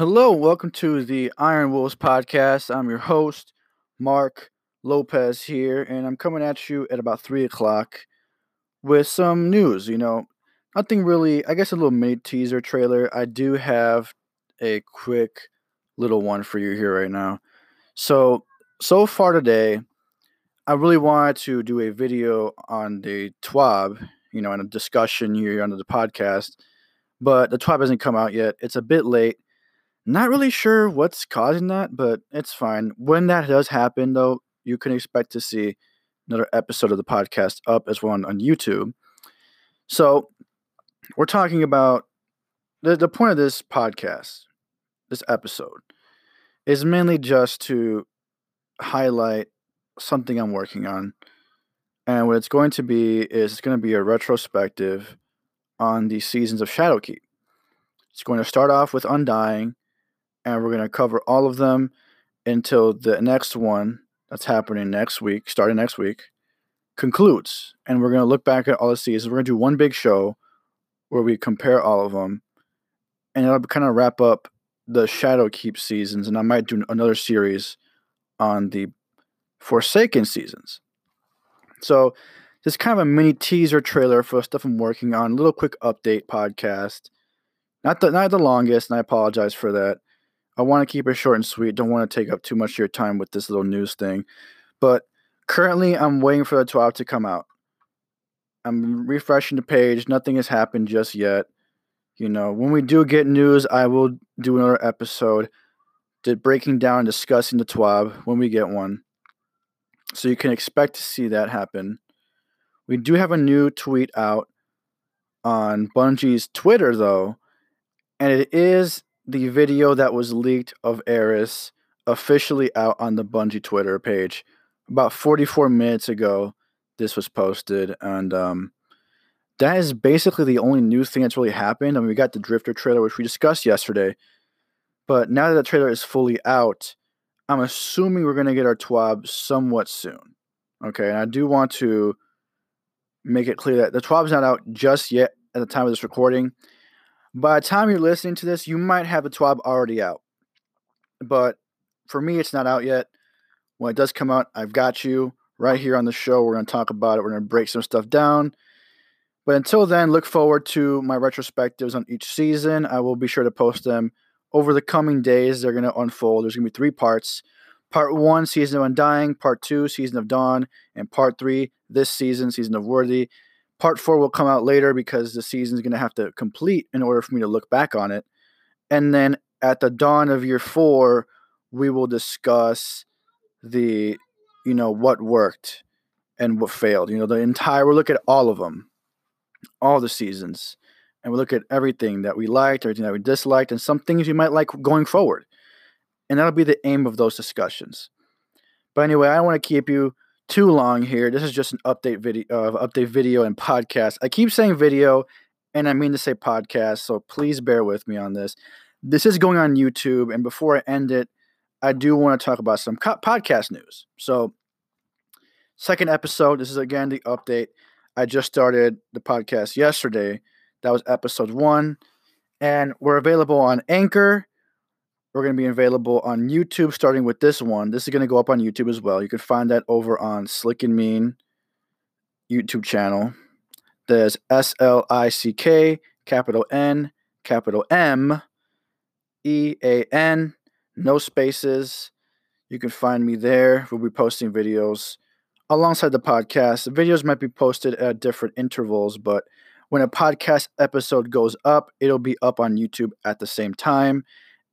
Hello, welcome to the Iron Wolves podcast. I'm your host, Mark Lopez here, and I'm coming at you at about three o'clock with some news. You know, nothing really, I guess a little mini teaser trailer. I do have a quick little one for you here right now. So, so far today, I really wanted to do a video on the TWAB, you know, and a discussion here on the podcast, but the TWAB hasn't come out yet. It's a bit late not really sure what's causing that, but it's fine. When that does happen, though, you can expect to see another episode of the podcast up as well on, on YouTube. So, we're talking about the, the point of this podcast, this episode, is mainly just to highlight something I'm working on. And what it's going to be is it's going to be a retrospective on the seasons of Shadowkeep. It's going to start off with Undying and we're going to cover all of them until the next one that's happening next week, starting next week, concludes. And we're going to look back at all the seasons. We're going to do one big show where we compare all of them, and it'll kind of wrap up the Shadowkeep seasons. And I might do another series on the Forsaken seasons. So, this kind of a mini teaser trailer for stuff I'm working on, a little quick update podcast. Not the not the longest, and I apologize for that. I want to keep it short and sweet. Don't want to take up too much of your time with this little news thing. But currently, I'm waiting for the 12 to come out. I'm refreshing the page. Nothing has happened just yet. You know, when we do get news, I will do another episode did breaking down and discussing the TWAB when we get one. So you can expect to see that happen. We do have a new tweet out on Bungie's Twitter, though, and it is the video that was leaked of Eris officially out on the Bungie Twitter page about 44 minutes ago. This was posted, and um, that is basically the only new thing that's really happened. I mean, we got the Drifter trailer, which we discussed yesterday, but now that the trailer is fully out, I'm assuming we're going to get our TWAB somewhat soon. Okay, and I do want to make it clear that the TWAB's not out just yet at the time of this recording. By the time you're listening to this, you might have the TWAB already out. But for me, it's not out yet. When it does come out, I've got you right here on the show. We're going to talk about it. We're going to break some stuff down. But until then, look forward to my retrospectives on each season. I will be sure to post them over the coming days. They're going to unfold. There's going to be three parts. Part one, Season of Undying. Part two, Season of Dawn. And part three, this season, Season of Worthy. Part four will come out later because the season's going to have to complete in order for me to look back on it. And then at the dawn of year four, we will discuss the, you know, what worked and what failed. You know, the entire, we'll look at all of them, all the seasons, and we'll look at everything that we liked, everything that we disliked, and some things you might like going forward. And that'll be the aim of those discussions. But anyway, I don't want to keep you too long here. This is just an update video uh, update video and podcast. I keep saying video and I mean to say podcast, so please bear with me on this. This is going on YouTube and before I end it, I do want to talk about some co- podcast news. So second episode, this is again the update. I just started the podcast yesterday. That was episode 1 and we're available on Anchor we're going to be available on YouTube starting with this one. This is going to go up on YouTube as well. You can find that over on Slick and Mean YouTube channel. There's S L I C K, capital N, capital M, E A N, no spaces. You can find me there. We'll be posting videos alongside the podcast. The videos might be posted at different intervals, but when a podcast episode goes up, it'll be up on YouTube at the same time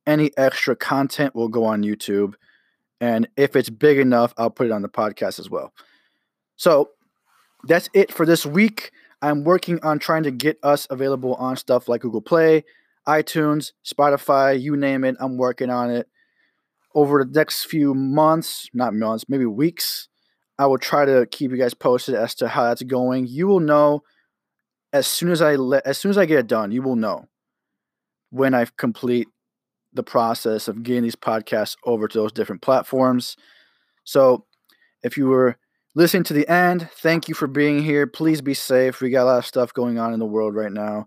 any extra content will go on YouTube. And if it's big enough, I'll put it on the podcast as well. So that's it for this week. I'm working on trying to get us available on stuff like Google Play, iTunes, Spotify, you name it. I'm working on it. Over the next few months, not months, maybe weeks, I will try to keep you guys posted as to how that's going. You will know as soon as I let, as soon as I get it done. You will know when I complete the process of getting these podcasts over to those different platforms. So if you were listening to the end, thank you for being here. Please be safe. We got a lot of stuff going on in the world right now.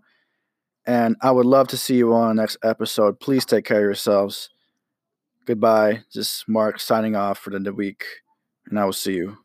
And I would love to see you on the next episode. Please take care of yourselves. Goodbye. This is Mark signing off for the week, and I will see you.